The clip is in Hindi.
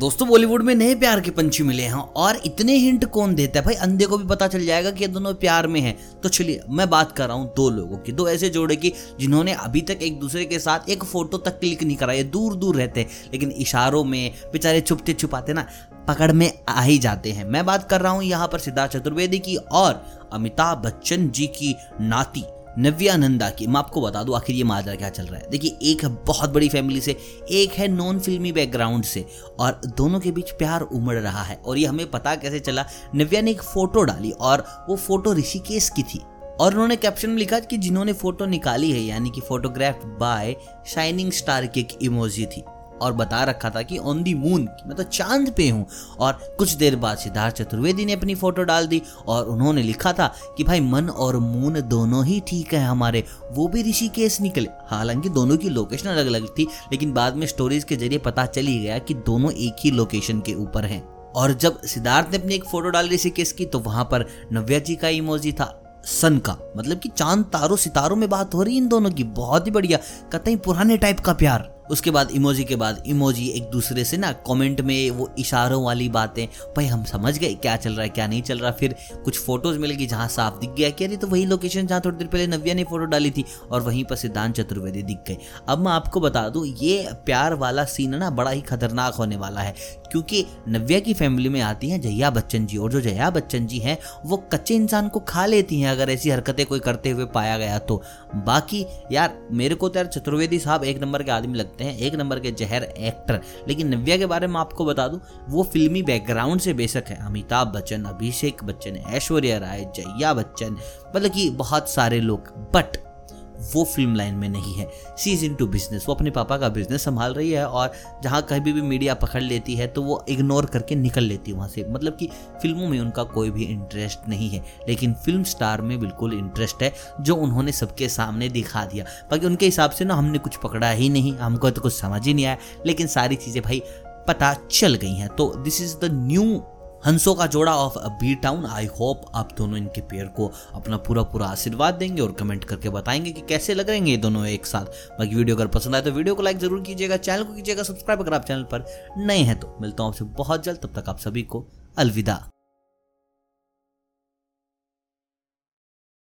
दोस्तों बॉलीवुड में नए प्यार के पंछी मिले हैं और इतने हिंट कौन देता है? भाई, अंधे को भी पता चल जाएगा कि ये दोनों प्यार में हैं। तो चलिए, मैं बात कर रहा हूँ दो लोगों की, दो ऐसे जोड़े की, जिन्होंने अभी तक एक दूसरे के साथ एक फ़ोटो तक क्लिक नहीं करा। ये दूर दूर रहते हैं, लेकिन इशारों में बेचारे छुपते छुपाते ना, पकड़ में आ ही जाते हैं। मैं बात कर रहा हूँ यहाँ पर सिद्धार्थ चतुर्वेदी की और अमिताभ बच्चन जी की नाती। नव्या नंदा की। मैं आपको बता दूँ, आखिर ये माजरा क्या चल रहा है? देखिए, एक है बहुत बड़ी फैमिली से, एक है नॉन फिल्मी बैकग्राउंड से, और दोनों के बीच प्यार उमड़ रहा है। और ये हमें पता कैसे चला? नव्या ने एक फ़ोटो डाली, और वो फ़ोटो ऋषिकेश की थी। और उन्होंने कैप्शन में लिखा कि जिन्होंने फ़ोटो निकाली है, यानी कि फोटोग्राफ बाय शाइनिंग स्टार की एक इमोजी थी। और बता रखा था कि ऑन दी मून मैं तो चाँद पे हूँ। और कुछ देर बाद सिद्धार्थ चतुर्वेदी ने अपनी फ़ोटो डाल दी और उन्होंने लिखा था कि भाई मन और मून दोनों ही ठीक है हमारे। वो भी ऋषिकेश निकले। हालाँकि दोनों की लोकेशन अलग अलग थी, लेकिन बाद में स्टोरीज के ज़रिए पता चल ही गया कि दोनों एक ही लोकेशन के ऊपर हैं। और जब सिद्धार्थ ने अपनी एक फ़ोटो डाली ऋषिकेश की तो वहाँ पर नव्या जी का इमोजी था सन का। मतलब कि चाँद, तारों, सितारों में बात हो रही इन दोनों की। बहुत ही बढ़िया। कतई पुराने टाइप का प्यार। उसके बाद इमोजी के बाद इमोजी एक दूसरे से ना कमेंट में वो इशारों वाली बातें, भाई, हम समझ गए क्या चल रहा है, क्या नहीं चल रहा। फिर कुछ फ़ोटोज़ मिल गई जहाँ साफ़ दिख गया कि अरे तो वही लोकेशन जहाँ थोड़ी देर पहले नव्या ने फ़ोटो डाली थी और वहीं पर सिद्धांत चतुर्वेदी दिख गए। अब मैं आपको बता दूँ, ये प्यार वाला सीन ना बड़ा ही खतरनाक होने वाला है। क्योंकि नव्या की फैमिली में आती हैं जया बच्चन जी, और जो जया बच्चन जी हैं, वो कच्चे इंसान को खा लेती हैं अगर ऐसी हरकतें कोई करते हुए पाया गया तो। बाकी यार, मेरे को तो यार चतुर्वेदी साहब एक नंबर के आदमी लगते हैं, एक नंबर के जहर एक्टर लेकिन नव्या के बारे में आपको बता दूँ, वो फिल्मी बैकग्राउंड से बेशक है। अमिताभ बच्चन, अभिषेक बच्चन, ऐश्वर्या राय, जया बच्चन मतलब कि बहुत सारे लोग। बट वो फ़िल्म लाइन में नहीं है। She is into business वो अपने पापा का बिज़नेस संभाल रही है और जहाँ कभी भी मीडिया पकड़ लेती है तो वो इग्नोर करके निकल लेती है वहाँ से। मतलब कि फ़िल्मों में उनका कोई भी इंटरेस्ट नहीं है, लेकिन फ़िल्म स्टार में बिल्कुल इंटरेस्ट है, जो उन्होंने सबके सामने दिखा दिया। बाकी उनके हिसाब से ना, हमने कुछ पकड़ा ही नहीं, हमको तो कुछ समझ ही नहीं आया, लेकिन सारी चीज़ें भाई पता चल गई हैं। तो दिस इज़ द न्यू हंसों का जोड़ा of B town I hope आप दोनों इनके पेयर को अपना पूरा पूरा आशीर्वाद देंगे और कमेंट करके बताएँगे कि कैसे लग रहे हैं ये दोनों एक साथ। बाकी वीडियो अगर पसंद आए तो वीडियो को लाइक ज़रूर कीजिएगा चैनल को कीजिएगा सब्सक्राइब अगर आप चैनल पर नए हैं तो मिलता हूँ आपसे बहुत जल्द, तब तक आप सभी को अलविदा।